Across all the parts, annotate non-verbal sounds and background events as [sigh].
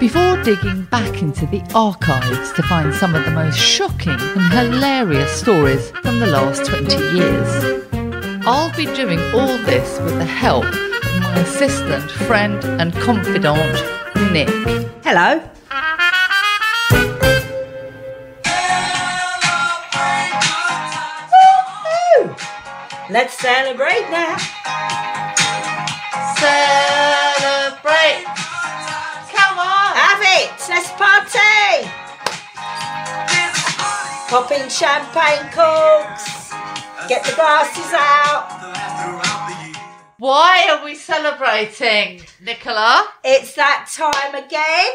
before digging back into the archives to find some of the most shocking and hilarious stories from the last 20 years. I'll be doing all this with the help of my assistant, friend, and confidant, Nick. Hello. Let's celebrate now. Celebrate! Let's party. Popping champagne corks. Get the glasses out. Why are we celebrating, Nicola? It's that time again.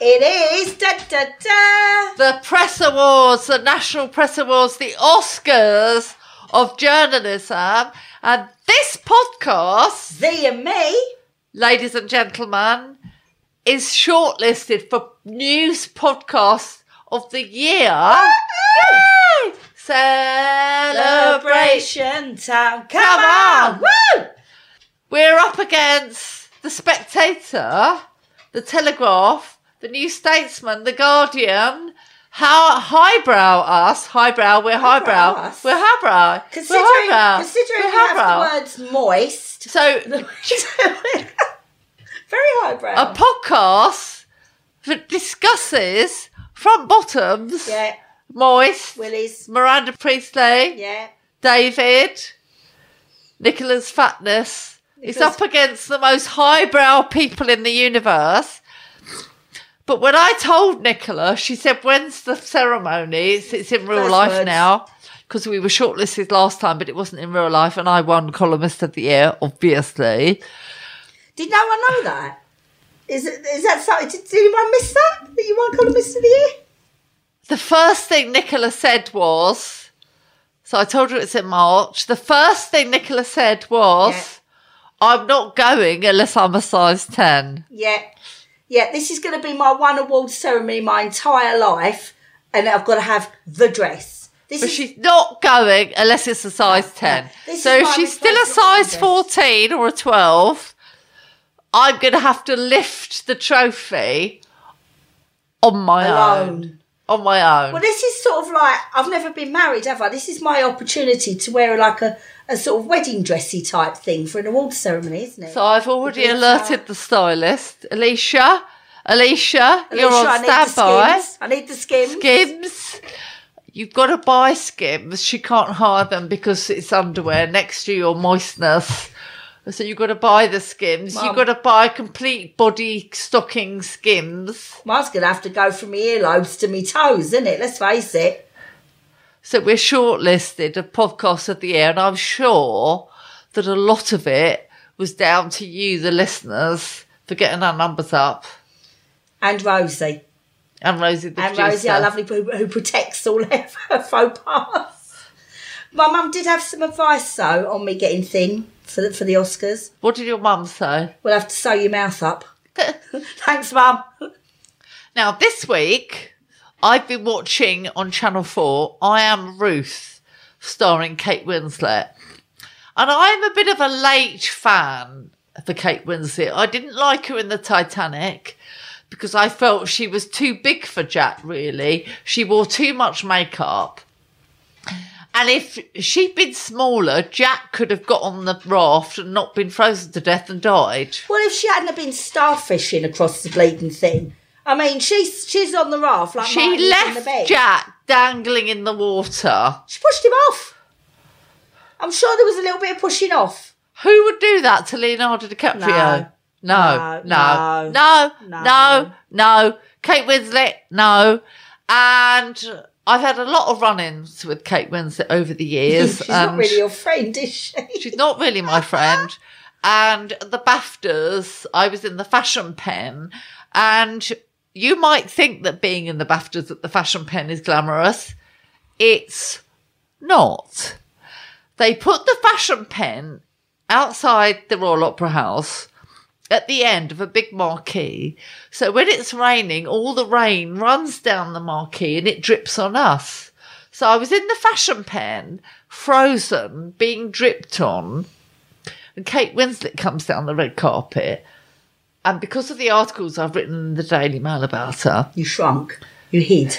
It is da da da. The Press Awards, the National Press Awards, the Oscars of journalism. And this podcast, Thee and me. ladies and gentlemen, is shortlisted for News Podcast of the Year. Yay! Celebration! Time. Come, Come on. on. Woo! We're up against The Spectator, The Telegraph, The New Statesman, The Guardian. How highbrow us? Highbrow, we're highbrow. Highbrow? We're highbrow. Considering, we're highbrow. considering we're we highbrow. the words moist. So, [laughs] Very highbrow. a podcast that discusses front bottoms, yeah, Moist, Willies. Miranda Priestly, Yeah. David, Nicola's fatness. It's up against the most highbrow people in the universe. But when I told Nicola, she said, When's the ceremony? It's, it's in real First life words. now. Because we were shortlisted last time, but it wasn't in real life. And I won Columnist of the Year, obviously. Did no one know that? Is it? Is that something? Did, did anyone miss that? That you won columnist of the year? The first thing Nicola said was, so I told her it's in March. The first thing Nicola said was, Yeah. I'm not going unless I'm a size 10. Yeah. Yeah. This is going to be my one award ceremony my entire life, and I've got to have the dress. This But is she's not going unless it's a size 10. This So if she's still a size 14 or a 12, I'm going to have to lift the trophy on my own. On my own. Well, this is sort of like I've never been married, have I? This is my opportunity to wear like a, a sort of wedding dressy type thing for an award ceremony, isn't it? so I've already Because, uh, alerted the stylist. Alicia, Alicia, you're Alicia, on I need the standby. skims. I need the skims. Skims. You've got to buy skims. She can't hire them because it's underwear next to your moistness. So you've got to buy the skims. Mum. You've got to buy complete body stocking skims. Mine's going to have to go from my earlobes to my toes, isn't it? Let's face it. So we're shortlisted of podcasts of the year, and I'm sure that a lot of it was down to you, the listeners, for getting our numbers up. And Rosie. And Rosie, the and producer. Rosie, our lovely who, who protects all [laughs] her faux pas. My mum did have some advice though on me getting thin for the, for the Oscars. What did your mum say? We'll have to sew your mouth up. [laughs] Thanks, mum. Now, this week, I've been watching on Channel 4 I Am Ruth, starring Kate Winslet. And I'm a bit of a late fan for Kate Winslet. I didn't like her in the Titanic because I felt she was too big for Jack, really. She wore too much makeup. And if she'd been smaller, Jack could have got on the raft and not been frozen to death and died. Well, if she hadn't have been starfishing across the bleeding thing, I mean, she's she's on the raft like She Martin is the left. Jack dangling in the water. She pushed him off. I'm sure there was a little bit of pushing off. Who would do that to Leonardo DiCaprio? No, No, no, no, no, no. no, no. Kate Winslet, no. And I've had a lot of run-ins with Kate Winslet over the years. [laughs] she's not really your friend, is she? she's not really my friend. And the BAFTAs, I was in the fashion pen, and you might think that being in the BAFTAs at the fashion pen is glamorous. It's not. they put the fashion pen outside the Royal Opera House at the end of a big marquee. So when it's raining, all the rain runs down the marquee and it drips on us. So I was in the fashion pen, frozen, being dripped on, and Kate Winslet comes down the red carpet. And because of the articles I've written in the Daily Mail about her, You shrunk. You hid.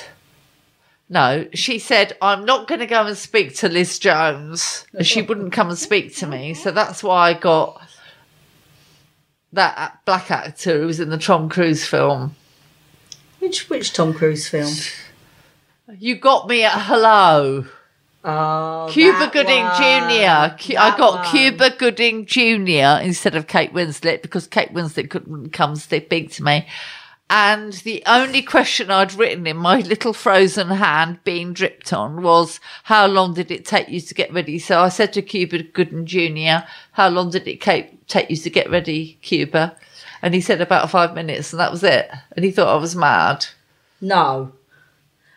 no, she said, I'm not going to go and speak to Liz Jones. And [laughs] she wouldn't come and speak to me. So that's why I got that black actor who was in the Tom Cruise film. Which which Tom Cruise film? You got me at hello. Oh, Cuba Gooding one. Jr. Cu- I got one. Cuba Gooding Jr. instead of Kate Winslet because Kate Winslet couldn't come speak to me. And the only question I'd written in my little frozen hand being dripped on was, how long did it take you to get ready? So I said to Cuba Gooding Jr., how long did it take you to get ready, Cuba? And he said about five minutes and that was it. And he thought I was mad. No.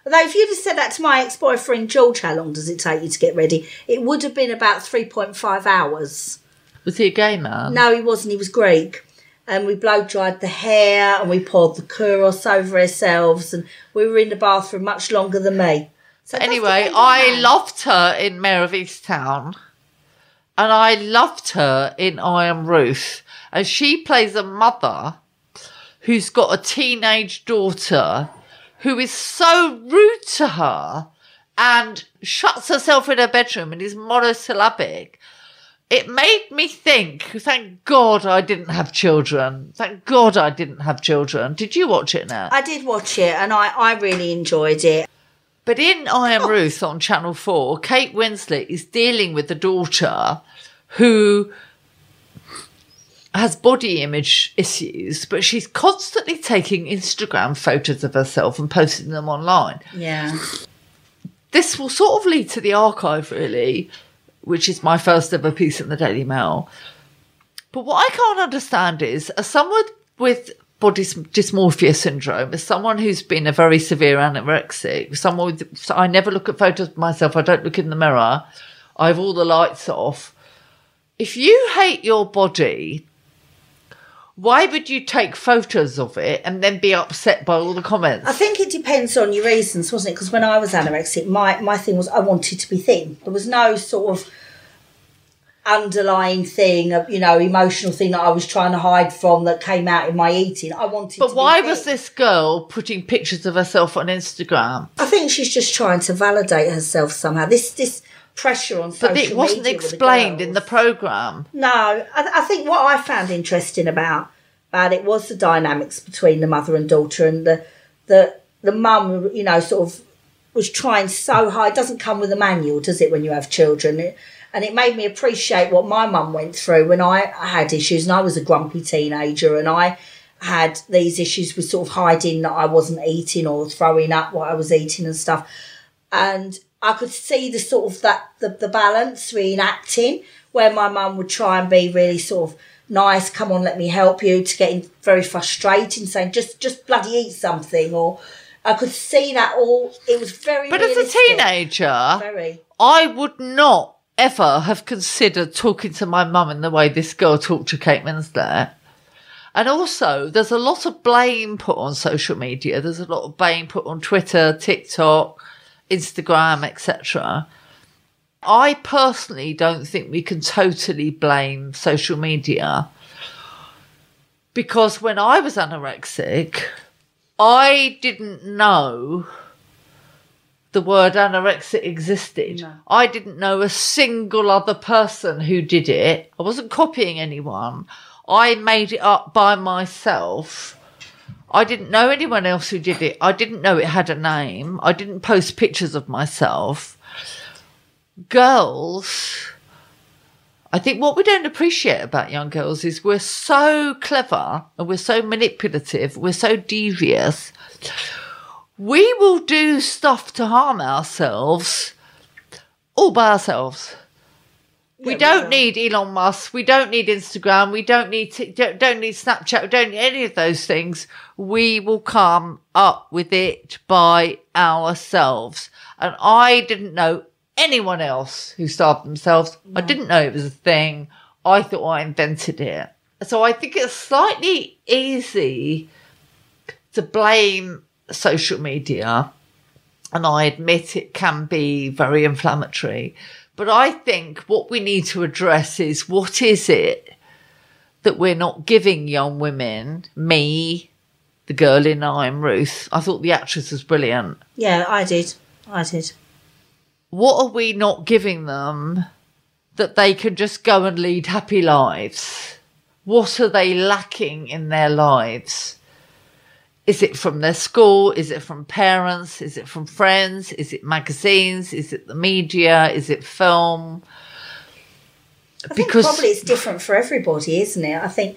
Although if you'd have said that to my ex-boyfriend George, how long does it take you to get ready? It would have been about three point five hours. Was he a gay man? No, he wasn't. He was Greek. And we blow dried the hair and we poured the Kouros over ourselves and we were in the bathroom much longer than me. So Anyway, I man. loved her in Mare of Easttown, and I loved her in I Am Ruth, and she plays a mother who's got a teenage daughter who is so rude to her and shuts herself in her bedroom and is monosyllabic. It made me think, thank God I didn't have children. Thank God I didn't have children. Did you watch it now? I did watch it and I, I really enjoyed it. But in I Am oh. Ruth on Channel 4, Kate Winslet is dealing with a daughter who has body image issues, but she's constantly taking Instagram photos of herself and posting them online. Yeah. This will sort of lead to the archive, really, which is my first ever piece in the Daily Mail. But what I can't understand is, as someone with body dysmorphia syndrome, as someone who's been a very severe anorexic, someone with, so I never look at photos of myself, I don't look in the mirror, I have all the lights off. If you hate your body, why would you take photos of it and then be upset by all the comments? I think it depends on your reasons, wasn't it? Because when I was anorexic, my, my thing was I wanted to be thin. There was no sort of underlying thing, of, you know, emotional thing that I was trying to hide from that came out in my eating. I wanted But why was this girl putting pictures of herself on Instagram? I think she's just trying to validate herself somehow. This this pressure on social But it wasn't with the explained in the programme. No, I, I think what I found interesting about about it was the dynamics between the mother and daughter, and the the the mum, you know, sort of was trying so hard. It doesn't come with a manual, does it? When you have children, it, and it made me appreciate what my mum went through when I had issues, and I was a grumpy teenager, and I had these issues with sort of hiding that I wasn't eating or throwing up what I was eating and stuff and I could see the sort of that the, the balance reenacting where my mum would try and be really sort of nice, come on, let me help you, to getting very frustrating, saying just just bloody eat something, or I could see that all. It was very. But as a teenager, very. I would not ever have considered talking to my mum in the way this girl talked to Kate Winslet. And also, there's a lot of blame put on social media. There's a lot of blame put on Twitter, TikTok, Instagram, etc. I personally don't think we can totally blame social media because when I was anorexic, I didn't know the word anorexia existed. No. I didn't know a single other person who did it. I wasn't copying anyone. I made it up by myself. I didn't know anyone else who did it. I didn't know it had a name. I didn't post pictures of myself. Girls, I think what we don't appreciate about young girls is we're so clever and we're so manipulative, we're so devious. We will do stuff to harm ourselves all by ourselves. We Yeah, don't will. need Elon Musk. We don't need Instagram. We don't need Tik- don't, don't need Snapchat. We don't need any of those things. We will come up with it by ourselves. And I didn't know anyone else who starved themselves. I didn't know it was a thing. I thought I invented it. So I think it's slightly easy to blame social media. And I admit it can be very inflammatory. But I think what we need to address is what is it that we're not giving young women, me, the girl in I'm Ruth. I thought the actress was brilliant. Yeah, I did. I did. What are we not giving them that they can just go and lead happy lives? What are they lacking in their lives? Is it from their school? Is it from parents? Is it from friends? Is it magazines? Is it the media? Is it film? I think probably it's different for everybody, isn't it? I think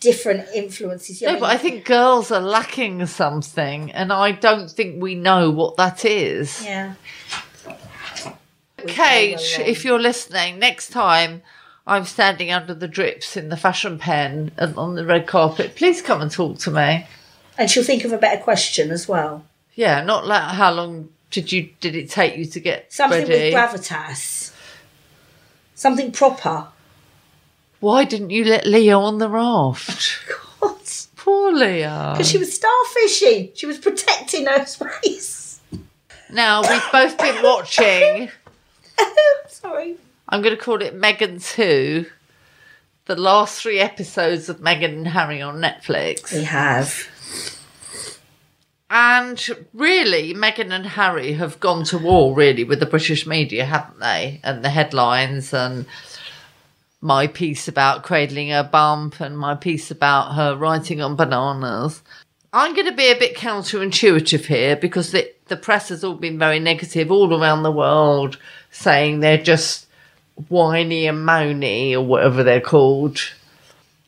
different influences. No, mean, but I think girls are lacking something, and I don't think we know what that is. Yeah. Kate, if you're listening, next time I'm standing under the drips in the fashion pen and on the red carpet, please come and talk to me. And she'll think of a better question as well. Yeah, not like how long did you did it take you to get Something ready? with gravitas. Something proper. Why didn't you let Leo on the raft? [laughs] God. Poor Leo. Because she was starfishing. She was protecting her [laughs] space. Now we've both been watching. [laughs] Sorry. I'm going to call it Meghan Two. The last three episodes of Meghan and Harry on Netflix. We have. And really, Meghan and Harry have gone to war, really, with the British media, haven't they? And the headlines, and my piece about cradling her bump, and my piece about her writing on bananas. I'm going to be a bit counterintuitive here because the, the press has all been very negative all around the world, saying they're just whiny and moany, or whatever they're called.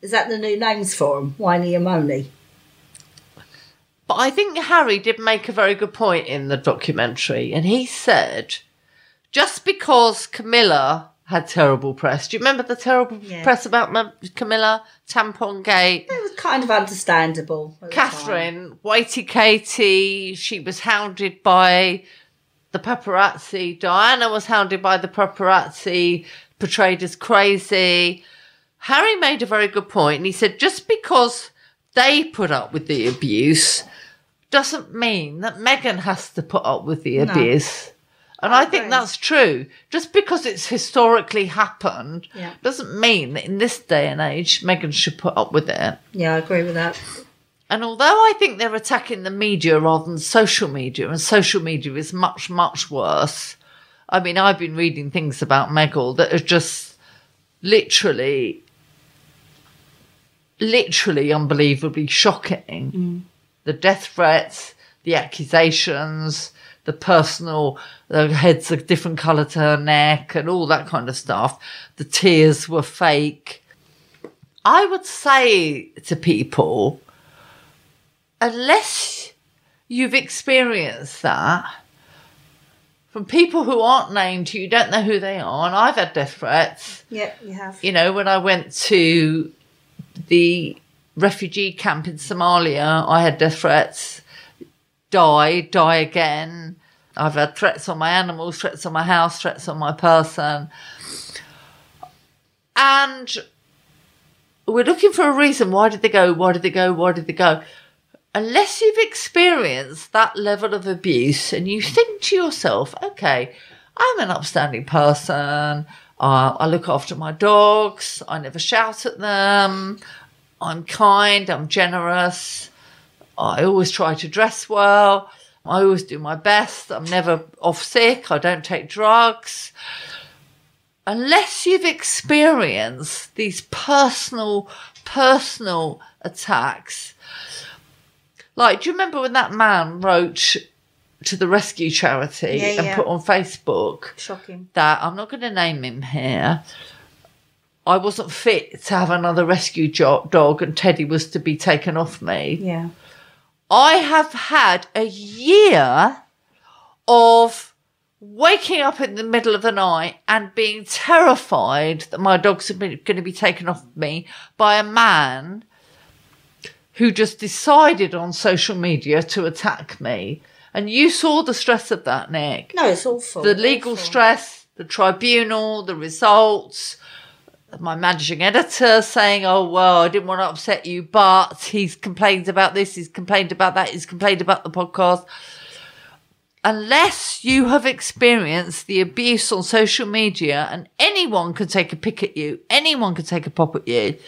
Is that the new names for them? Whiny and Moany? But I think Harry did make a very good point in the documentary, and he said, just because Camilla had terrible press, do you remember the terrible Yeah. press about Ma- Camilla, Tampon Gate? It was kind of understandable. at the time. Catherine, Waity Katie, she was hounded by the paparazzi. Diana was hounded by the paparazzi, portrayed as crazy. Harry made a very good point, and he said just because they put up with the abuse doesn't mean that Meghan has to put up with the No. abuse. And I I, think that's true. Just because it's historically happened Yeah. doesn't mean that in this day and age Meghan should put up with it. Yeah, I agree with that. And although I think they're attacking the media rather than social media, and social media is much, much worse. I mean, I've been reading things about Meghan that are just literally, literally unbelievably shocking. Mm. The death threats, the accusations, the personal, the heads a different colour to her neck, and all that kind of stuff. The tears were fake. I would say to people, unless you've experienced that from people who aren't named, you don't know who they are, and I've had death threats. Yeah, you have. You know, when I went to the refugee camp in Somalia, I had death threats. Die, die again. I've had threats on my animals, threats on my house, threats on my person. And we're looking for a reason. Why did they go? Why did they go? Why did they go? Unless you've experienced that level of abuse and you think to yourself, okay, I'm an upstanding person. Uh, I look after my dogs. I never shout at them. I'm kind. I'm generous. I always try to dress well. I always do my best. I'm never off sick. I don't take drugs. Unless you've experienced these personal, personal attacks. Like, do you remember when that man wrote to the rescue charity Yeah, and yeah. put on Facebook Shocking. that I'm not going to name him here. I wasn't fit to have another rescue dog, and Teddy was to be taken off me. Yeah. I have had a year of waking up in the middle of the night and being terrified that my dogs are going to be taken off me by a man who just decided on social media to attack me. And you saw the stress of that, Nick. No, it's awful. The legal awful. stress, the tribunal, the results, my managing editor saying, Oh, well, I didn't want to upset you, but he's complained about this, he's complained about that, he's complained about the podcast. Unless you have experienced the abuse on social media and anyone can take a pick at you, anyone can take a pop at you,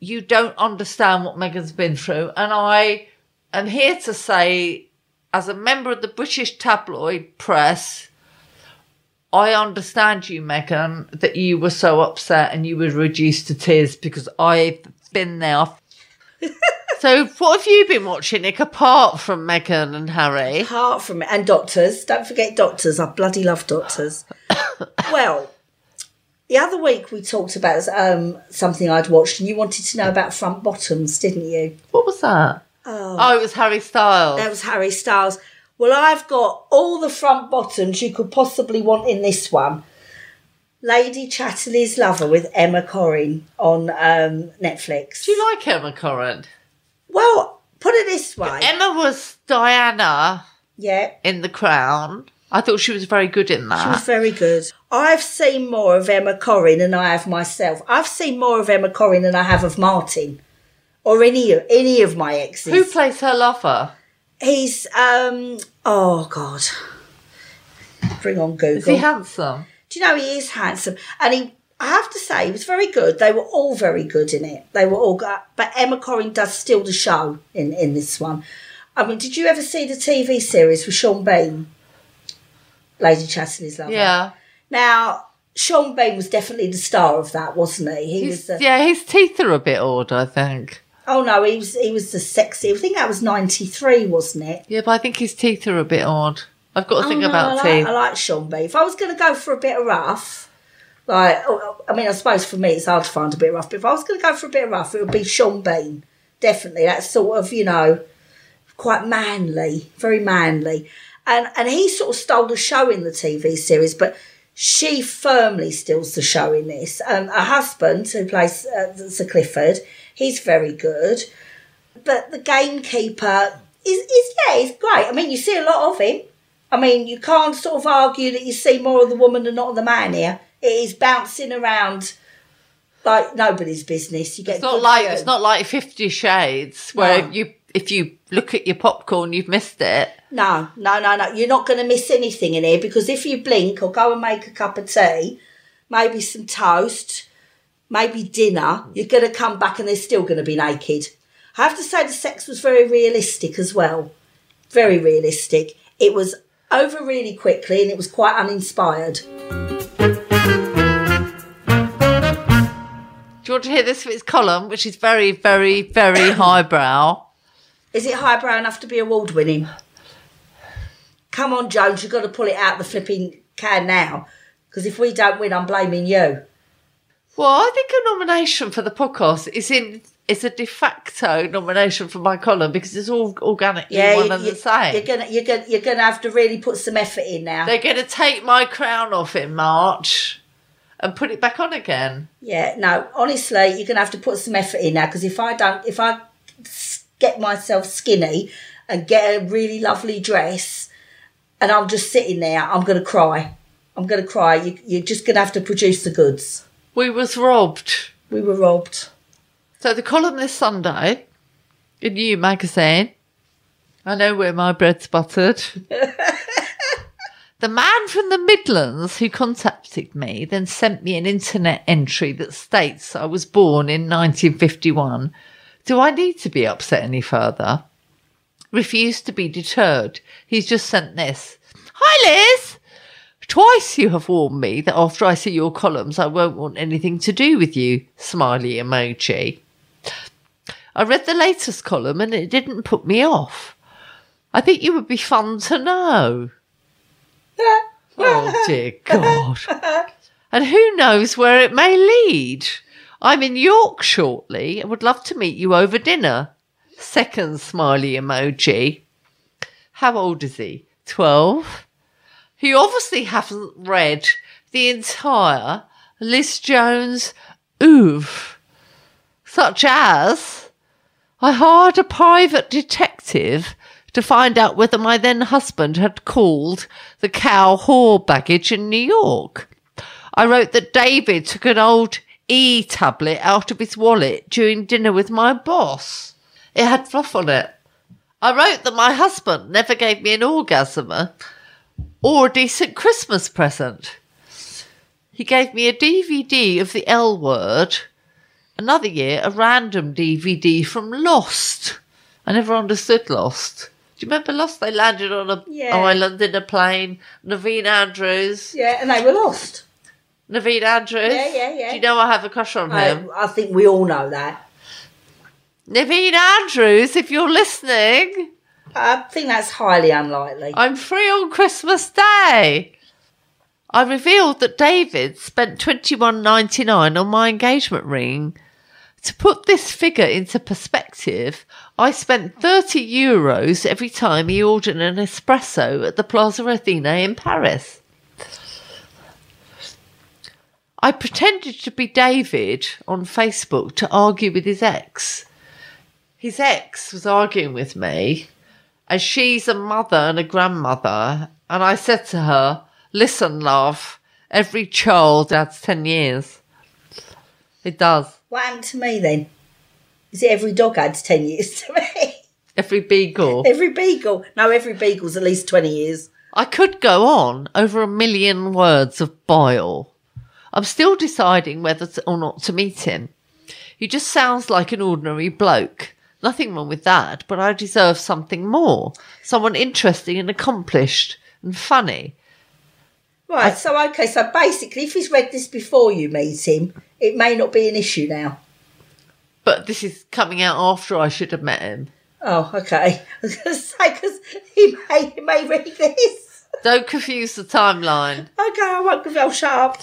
you don't understand what Meghan's been through. And I am here to say, as a member of the British tabloid press, I understand you, Meghan, that you were so upset and you were reduced to tears because I've been there. [laughs] so, what have you been watching, Nick, apart from Meghan and Harry? Apart from it, and doctors. Don't forget doctors. I bloody love doctors. [coughs] well, the other week we talked about um, something I'd watched, and you wanted to know about front bottoms, didn't you? What was that? Oh, it was Harry Styles. That was Harry Styles. Well, I've got all the front bottoms you could possibly want in this one. Lady Chatterley's Lover with Emma Corrin on um, Netflix. Do you like Emma Corrin? well, put it this way. Emma was Diana yeah, in The Crown. I thought she was very good in that. She was very good. I've seen more of Emma Corrin than I have myself. I've seen more of Emma Corrin than I have of Martin or any any of my exes. Who plays her lover? He's um oh god. Bring on Google. Is he handsome? Do you know he is handsome? And he I have to say he was very good. They were all very good in it. They were all good. But Emma Corrin does steal the show in in this one. I mean, did you ever see the TV series with Sean Bean? Lady Chatterley's Lover. Yeah. Now, Sean Bean was definitely the star of that, wasn't he? He was the, yeah, his teeth are a bit odd, I think. Oh no, he was he was the sexy. I think that was ninety three, wasn't it? Yeah, but I think his teeth are a bit odd. I've got to think Oh, no, about I like, teeth. I like Sean Bean. If I was going to go for a bit of rough, like oh, I mean, I suppose for me it's hard to find a bit rough. But if I was going to go for a bit of rough, it would be Sean Bean. Definitely, that's sort of you know quite manly, very manly, and and he sort of stole the show in the TV series, but. She firmly steals the show in this. Um, her husband, who plays uh, Sir Clifford, he's very good. But the gamekeeper is, is yeah, he's great. I mean, you see a lot of him. I mean, you can't sort of argue that you see more of the woman than not of the man here. It is bouncing around like nobody's business. You get It's not like it's not like Fifty Shades where No. you if you look at your popcorn you've missed it. No, no, no, no. You're not going to miss anything in here because if you blink or go and make a cup of tea, maybe some toast, maybe dinner, you're going to come back and they're still going to be naked. I have to say the sex was very realistic as well. Very realistic. It was over really quickly and it was quite uninspired. Do you want to hear this for its column, which is very, very, very [coughs] highbrow? Is it highbrow enough to be award winning? Come on, Jones, you've got to pull it out the flipping can now. Because if we don't win, I'm blaming you. Well, I think a nomination for the podcast is in it's a de facto nomination for my column because it's all organically one you, and the same. You're gonna, you're gonna, you're gonna have to really put some effort in now. They're going to take my crown off in March and put it back on again. yeah, no, honestly, you're gonna have to put some effort in now because if I don't, if I get myself skinny and get a really lovely dress, and I'm just sitting there, I'm gonna cry. I'm gonna cry. You, you're just gonna have to produce the goods. We was robbed. We were robbed. So the column this Sunday in You magazine. I know where my bread's buttered. [laughs] the man from the Midlands who contacted me then sent me an internet entry that states I was born in 1951. Do I need to be upset any further? Refused to be deterred. He's just sent this. Hi, Liz. Twice you have warned me that after I see your columns, I won't want anything to do with you. Smiley emoji. I read the latest column and it didn't put me off. I think you would be fun to know. oh, dear God. And who knows where it may lead? I'm in York shortly and would love to meet you over dinner. Second smiley emoji. How old is he? 12? He obviously hasn't read the entire Liz Jones oeuvre, such as I hired a private detective to find out whether my then husband had called the cow whore baggage in New York. I wrote that David took an old e tablet out of his wallet during dinner with my boss. It had fluff on it. I wrote that my husband never gave me an orgasm or a decent Christmas present. He gave me a DVD of the L word. Another year, a random DVD from Lost. I never understood Lost. Do you remember Lost? They landed on a Yeah. island in a plane. Naveen Andrews. Yeah, and they were lost. Naveen Andrews. Yeah, yeah, yeah. Do you know I have a crush on him? I, I think we all know that. Naveen Andrews, if you're listening, I think that's highly unlikely. I'm free on Christmas Day. I revealed that David spent twenty one ninety nine on my engagement ring. To put this figure into perspective, I spent 30 euros every time he ordered an espresso at the Plaza Athénée in Paris. I pretended to be David on Facebook to argue with his ex. His ex was arguing with me as she's a mother and a grandmother. And I said to her, Listen, love, every child adds 10 years. It does. What happened to me then? Is it every dog adds 10 years to me? [laughs] Every beagle. every beagle? No, every beagle's at least 20 years. I could go on over a million words of bile. I'm still deciding whether to, or not to meet him. He just sounds like an ordinary bloke. Nothing wrong with that, but I deserve something more. Someone interesting and accomplished and funny. Right, so okay, so basically, if he's read this before you meet him, it may not be an issue now. But this is coming out after I should have met him. Oh, okay. [laughs] I was going to say, because he may, he may read this. Don't confuse the timeline. Okay, I won't I'll shut up.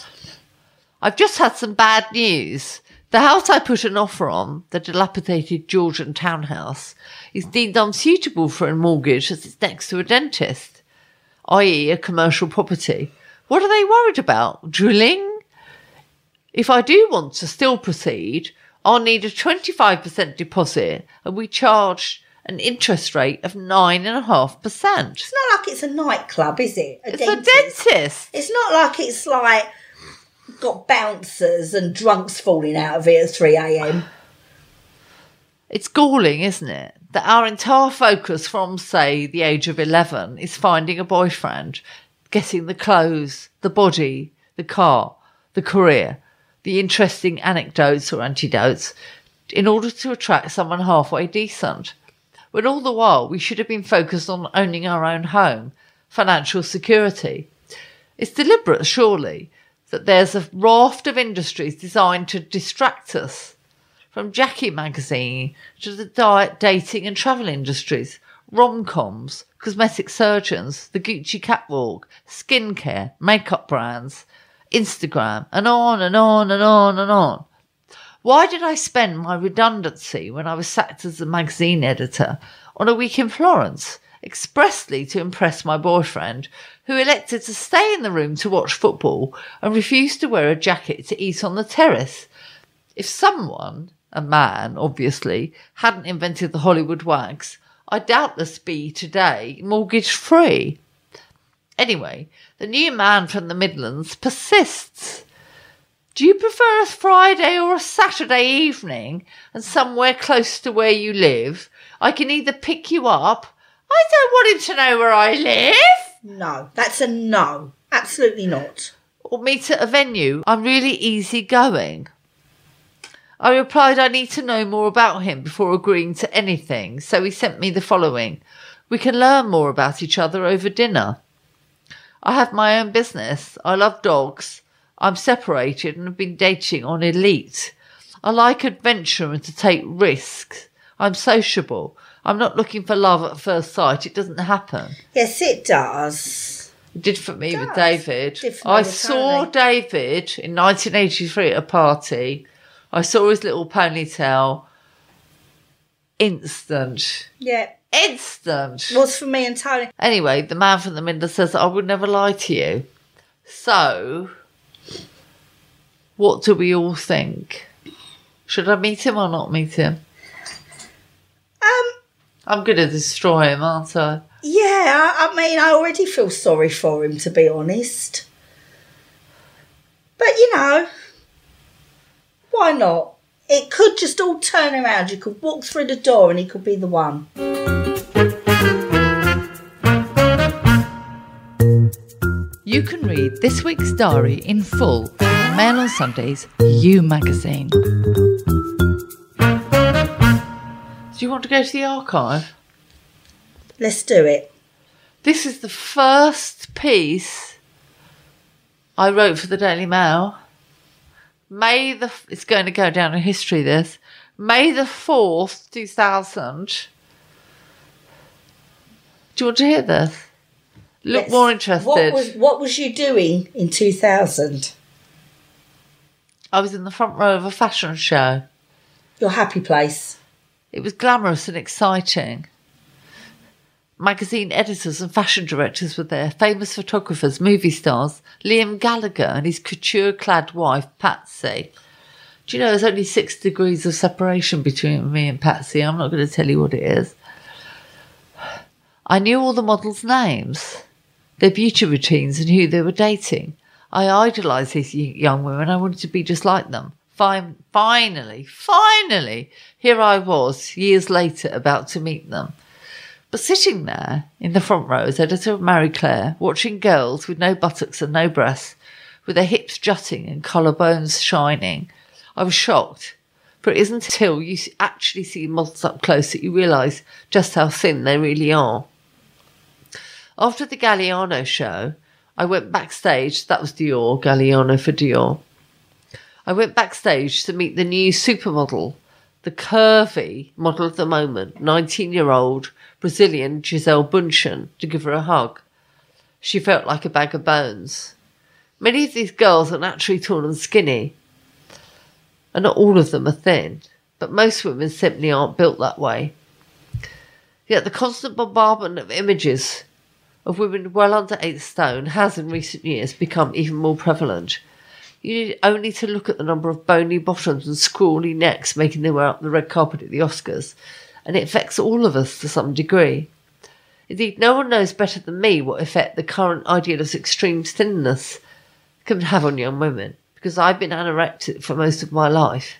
I've just had some bad news. The house I put an offer on, the dilapidated Georgian townhouse, is deemed unsuitable for a mortgage as it's next to a dentist, i.e., a commercial property. What are they worried about? Drilling? If I do want to still proceed, I'll need a 25% deposit and we charge an interest rate of 9.5%. It's not like it's a nightclub, is it? It's dentist. a dentist. It's not like it's like got bouncers and drunks falling out of it at 3 a.m. It's galling, isn't it? That our entire focus from, say, the age of 11 is finding a boyfriend, getting the clothes, the body, the car, the career, the interesting anecdotes or antidotes in order to attract someone halfway decent. When all the while we should have been focused on owning our own home, financial security. It's deliberate, surely, that there's a raft of industries designed to distract us from Jackie magazine to the diet, dating, and travel industries, rom coms, cosmetic surgeons, the Gucci catwalk, skincare, makeup brands, Instagram, and on and on and on and on. Why did I spend my redundancy when I was sacked as a magazine editor on a week in Florence, expressly to impress my boyfriend, who elected to stay in the room to watch football and refused to wear a jacket to eat on the terrace? If someone, a man obviously, hadn't invented the Hollywood wags, I'd doubtless be today mortgage free. Anyway, the new man from the Midlands persists. Do you prefer a Friday or a Saturday evening and somewhere close to where you live? I can either pick you up. I don't want him to know where I live. No, that's a no. Absolutely not. Or meet at a venue. I'm really easygoing. I replied I need to know more about him before agreeing to anything, so he sent me the following. We can learn more about each other over dinner. I have my own business. I love dogs. I'm separated and have been dating on Elite. I like adventure and to take risks. I'm sociable. I'm not looking for love at first sight. It doesn't happen. Yes, it does. It did for me with. David. Did for me I saw. David in 1983 at a party. I saw his little ponytail. Instant. Yeah, Instant. was for me and Tony. Anyway, the man from the Minder says, I would never lie to you. So, what do we all think? Should I meet him or not meet him? I'm going to destroy him, aren't I? Yeah, I, I mean, I already feel sorry for him, to be honest. But you know, why not? It could just all turn around. You could walk through the door and he could be the one. You can read this week's diary in full in Mail on Sundays You magazine. Do you want to go to the archive? Let's do it. This is the first piece I wrote for the Daily Mail. May the it's going to go down in history. This May the fourth, two thousand. Do you want to hear this? Look Let's- more interested. What was what was you doing in two thousand? I was in the front row of a fashion show. Your happy place. It was glamorous and exciting. Magazine editors and fashion directors were there, famous photographers, movie stars, Liam Gallagher and his couture clad wife, Patsy. Do you know there's only six degrees of separation between me and Patsy? I'm not going to tell you what it is. I knew all the models' names, their beauty routines, and who they were dating. I idolised these young women. I wanted to be just like them. Fin- finally, finally, here I was, years later, about to meet them. But sitting there in the front row as editor of Marie Claire, watching girls with no buttocks and no breasts, with their hips jutting and collarbones shining, I was shocked. For it isn't until you actually see models up close that you realise just how thin they really are. After the Galliano show, I went backstage. That was Dior, Galliano for Dior. I went backstage to meet the new supermodel, the curvy model of the moment, 19 year old Brazilian Gisele Bündchen, to give her a hug. She felt like a bag of bones. Many of these girls are naturally tall and skinny, and not all of them are thin, but most women simply aren't built that way. Yet the constant bombardment of images of women well under eight stone has in recent years become even more prevalent. You need only to look at the number of bony bottoms and scrawny necks making their way up the red carpet at the Oscars, and it affects all of us to some degree. Indeed, no one knows better than me what effect the current ideal of extreme thinness can have on young women, because I've been anorexic for most of my life.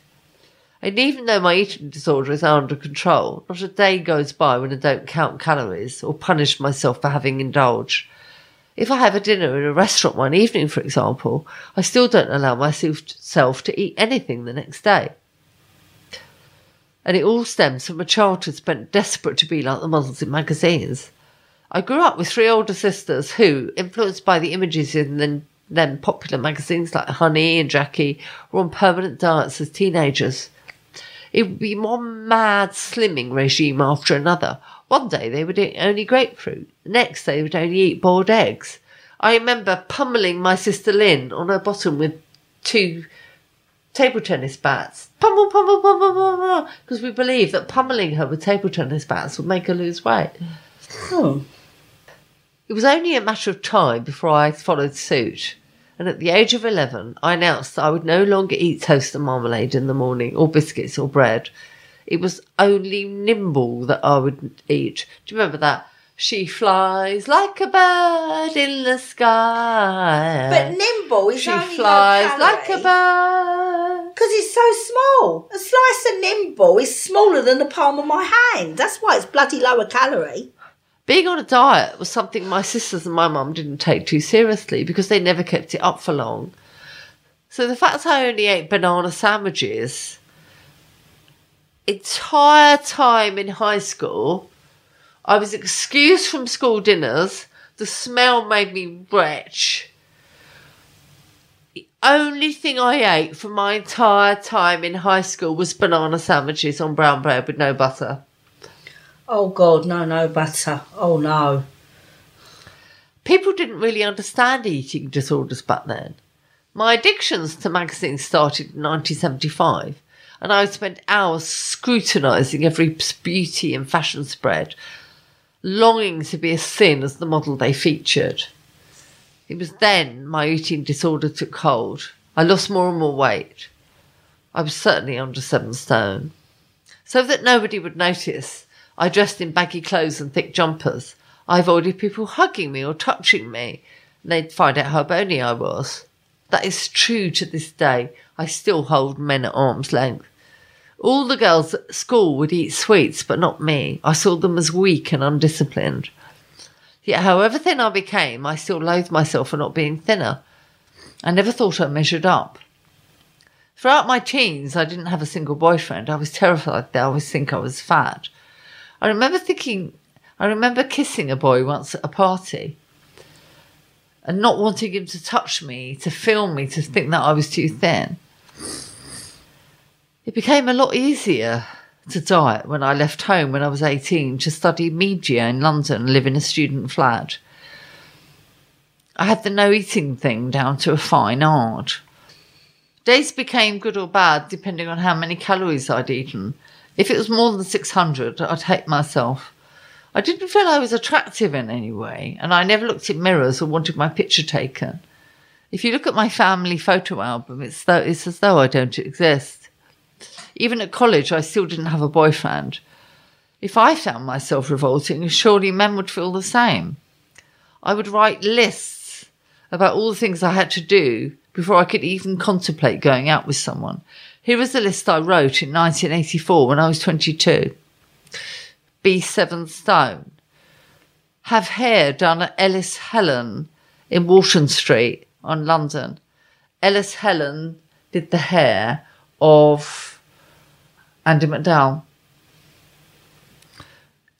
And even though my eating disorder is under control, not a day goes by when I don't count calories or punish myself for having indulged. If I have a dinner in a restaurant one evening, for example, I still don't allow myself to eat anything the next day. And it all stems from a childhood spent desperate to be like the models in magazines. I grew up with three older sisters who, influenced by the images in the then popular magazines like Honey and Jackie, were on permanent diets as teenagers. It would be one mad slimming regime after another. One day they would eat only grapefruit. The next they would only eat boiled eggs. I remember pummeling my sister Lynn on her bottom with two table tennis bats. Pummel, pummel, pummel, pummel, because we believed that pummeling her with table tennis bats would make her lose weight. Oh, It was only a matter of time before I followed suit. And at the age of 11, I announced that I would no longer eat toast and marmalade in the morning, or biscuits or bread. It was only nimble that I would eat. Do you remember that? She flies like a bird in the sky. but nimble is she only flies like a bird. because it's so small. A slice of nimble is smaller than the palm of my hand. That's why it's bloody lower calorie. Being on a diet was something my sisters and my mum didn't take too seriously because they never kept it up for long. So the fact I only ate banana sandwiches entire time in high school, I was excused from school dinners. The smell made me retch. The only thing I ate for my entire time in high school was banana sandwiches on brown bread with no butter. Oh God, no, no butter. Oh no. people didn't really understand eating disorders back then. My addictions to magazines started in 1975, and I spent hours scrutinising every beauty and fashion spread, longing to be as thin as the model they featured. It was then my eating disorder took hold. I lost more and more weight. I was certainly under seven stone. So that nobody would notice, I dressed in baggy clothes and thick jumpers. I avoided people hugging me or touching me. They'd find out how bony I was. That is true to this day. I still hold men at arm's length. All the girls at school would eat sweets, but not me. I saw them as weak and undisciplined. Yet, however thin I became, I still loathed myself for not being thinner. I never thought I measured up. Throughout my teens, I didn't have a single boyfriend. I was terrified they always think I was fat. I remember thinking, I remember kissing a boy once at a party and not wanting him to touch me, to feel me, to think that I was too thin. It became a lot easier to diet when I left home when I was 18 to study media in London and live in a student flat. I had the no eating thing down to a fine art. Days became good or bad depending on how many calories I'd eaten. If it was more than 600, I'd hate myself. I didn't feel I was attractive in any way, and I never looked in mirrors or wanted my picture taken. If you look at my family photo album, it's, though, it's as though I don't exist. Even at college, I still didn't have a boyfriend. If I found myself revolting, surely men would feel the same. I would write lists about all the things I had to do before I could even contemplate going out with someone. Here is a list I wrote in 1984 when I was 22. Be seven stone. Have hair done at Ellis Helen in Walton Street on London. Ellis Helen did the hair of Andie MacDowell.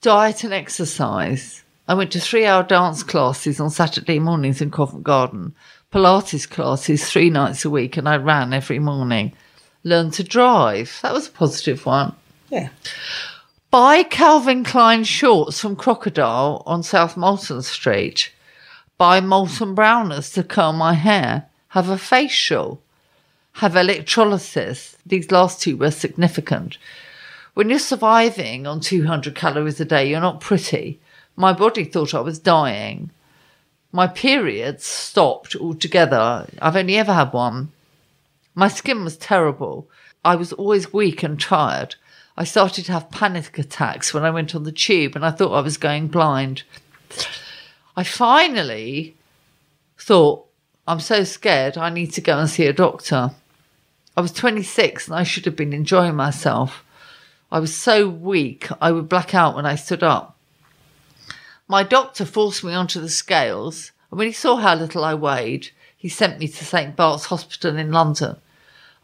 Diet and exercise. I went to three hour dance classes on Saturday mornings in Covent Garden. Pilates classes three nights a week, and I ran every morning. Learned to drive. That was a positive one. Yeah. Buy Calvin Klein shorts from Crocodile on South Molton Street. Buy Molton Browners to curl my hair. Have a facial. Have electrolysis. These last two were significant. When you're surviving on 200 calories a day, you're not pretty. My body thought I was dying my periods stopped altogether. I've only ever had one. My skin was terrible. I was always weak and tired. I started to have panic attacks when I went on the tube and I thought I was going blind. I finally thought, I'm so scared, I need to go and see a doctor. I was 26 and I should have been enjoying myself. I was so weak, I would black out when I stood up. My doctor forced me onto the scales, and when he saw how little I weighed, he sent me to St. Bart's Hospital in London.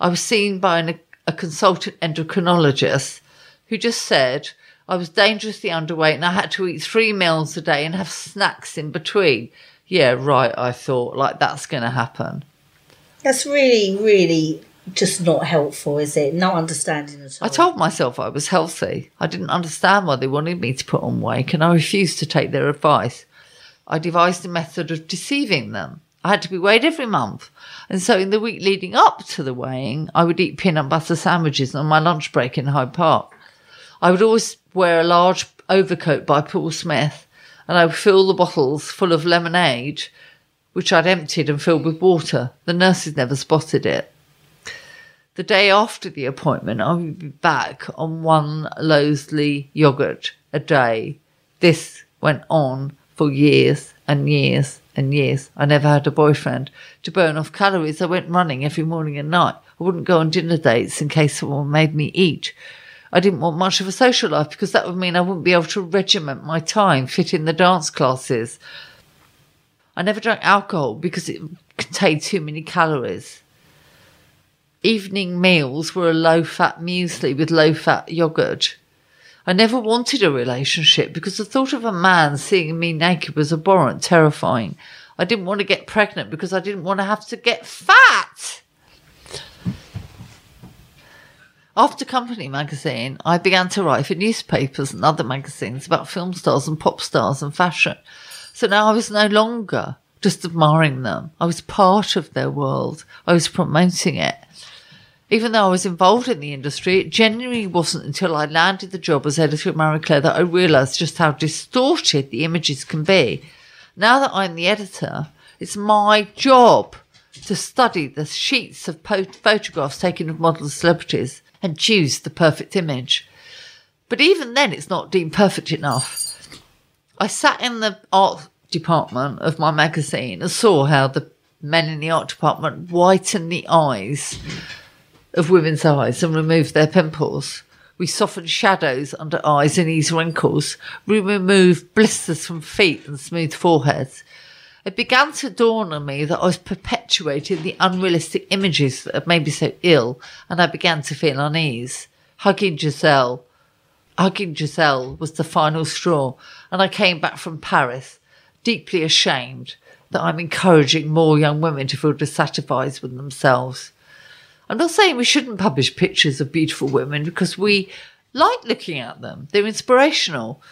I was seen by an, a consultant endocrinologist who just said I was dangerously underweight and I had to eat three meals a day and have snacks in between. Yeah, right, I thought, like that's going to happen. That's really, really just not helpful, is it? No understanding at all. I told myself I was healthy. I didn't understand why they wanted me to put on weight, and I refused to take their advice. I devised a method of deceiving them. I had to be weighed every month. And so in the week leading up to the weighing, I would eat peanut butter sandwiches on my lunch break in Hyde Park. I would always wear a large overcoat by Paul Smith and I would fill the bottles full of lemonade, which I'd emptied and filled with water. The nurses never spotted it. The day after the appointment, I would be back on one Loseley yogurt a day. This went on for years and years and years. I never had a boyfriend. To burn off calories, I went running every morning and night. I wouldn't go on dinner dates in case someone made me eat. I didn't want much of a social life because that would mean I wouldn't be able to regiment my time, fit in the dance classes. I never drank alcohol because it contained too many calories evening meals were a low fat muesli with low fat yogurt. I never wanted a relationship because the thought of a man seeing me naked was abhorrent, terrifying. I didn't want to get pregnant because I didn't want to have to get fat. After Company magazine, I began to write for newspapers and other magazines about film stars and pop stars and fashion. So now I was no longer just admiring them. I was part of their world. I was promoting it even though I was involved in the industry, it genuinely wasn't until I landed the job as editor at Marie Claire that I realised just how distorted the images can be. Now that I'm the editor, it's my job to study the sheets of po- photographs taken of models and celebrities and choose the perfect image. But even then, it's not deemed perfect enough. I sat in the art department of my magazine and saw how the men in the art department whiten the eyes of women's eyes and remove their pimples. We soften shadows under eyes and ease wrinkles. We remove blisters from feet and smooth foreheads. It began to dawn on me that I was perpetuating the unrealistic images that had made me so ill, and I began to feel unease. Hugging Gisele, hugging Gisele was the final straw, and I came back from Paris deeply ashamed that I'm encouraging more young women to feel dissatisfied with themselves. I'm not saying we shouldn't publish pictures of beautiful women because we like looking at them. They're inspirational,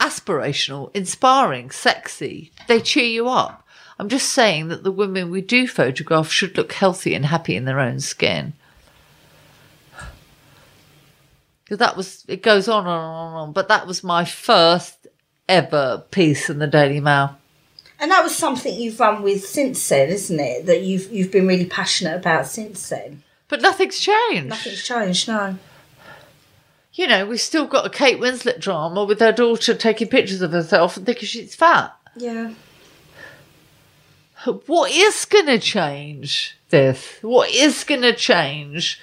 aspirational, inspiring, sexy. They cheer you up. I'm just saying that the women we do photograph should look healthy and happy in their own skin. Because that was, it goes on and on and on, but that was my first ever piece in the Daily Mail. And that was something you've run with since then, isn't it? That you've you've been really passionate about since then. But nothing's changed. Nothing's changed, no. You know, we've still got a Kate Winslet drama with her daughter taking pictures of herself and thinking she's fat. Yeah. What is going to change this? What is going to change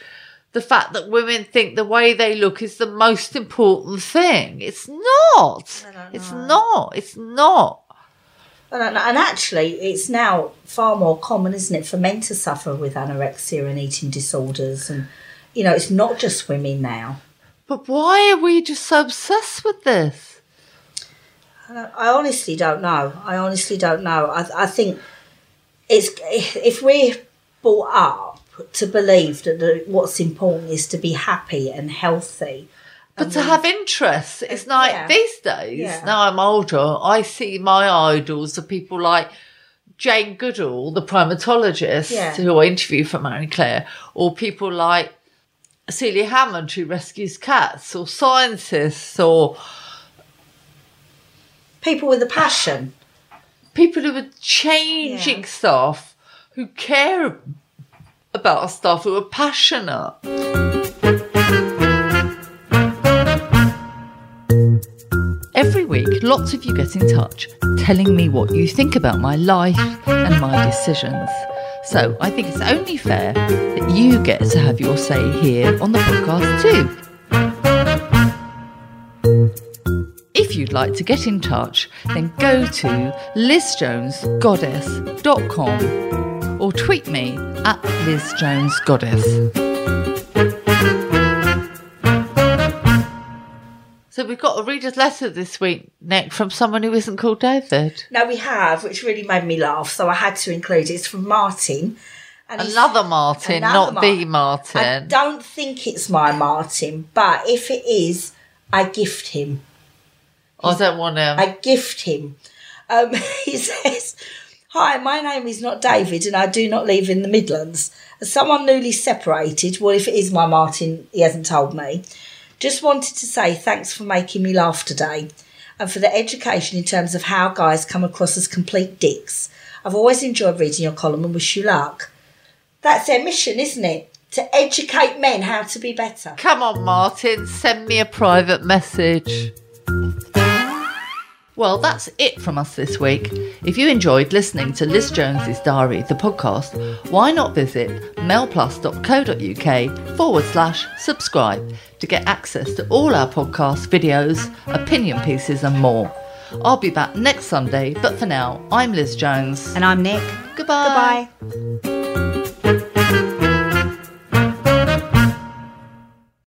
the fact that women think the way they look is the most important thing? It's not. It's not. It's not. And, and actually, it's now far more common, isn't it, for men to suffer with anorexia and eating disorders. And, you know, it's not just women now. But why are we just so obsessed with this? I honestly don't know. I honestly don't know. I, I think it's if we're brought up to believe that the, what's important is to be happy and healthy. But to have interests, it's like yeah. these days, Yeah. now I'm older, I see my idols are people like Jane Goodall, the primatologist Yeah. who I interviewed for Marie Claire, or people like Celia Hammond who rescues cats, or scientists, or People with a passion. people who are changing Yeah. stuff, who care about stuff, who are passionate. Every week, lots of you get in touch telling me what you think about my life and my decisions. So I think it's only fair that you get to have your say here on the podcast too. If you'd like to get in touch, then go to lizjonesgoddess.com or tweet me at lizjonesgoddess. So we've got a reader's letter this week, Nick, from someone who isn't called David. No, we have, which really made me laugh, so I had to include it. It's from Martin. And Another Martin, Another not the Martin. I don't think it's my Martin, but if it is, I gift him. I don't want him. I gift him. Um, [laughs] he says, Hi, my name is not David and I do not live in the Midlands. As someone newly separated, well, if it is my Martin, he hasn't told me. Just wanted to say thanks for making me laugh today and for the education in terms of how guys come across as complete dicks. I've always enjoyed reading your column and wish you luck. That's their mission, isn't it? To educate men how to be better. Come on, Martin, send me a private message. Well, that's it from us this week. If you enjoyed listening to Liz Jones's Diary, the podcast, why not visit mailplus.co.uk forward slash subscribe to get access to all our podcasts, videos, opinion pieces, and more. I'll be back next Sunday, but for now, I'm Liz Jones. And I'm Nick. Goodbye. Goodbye.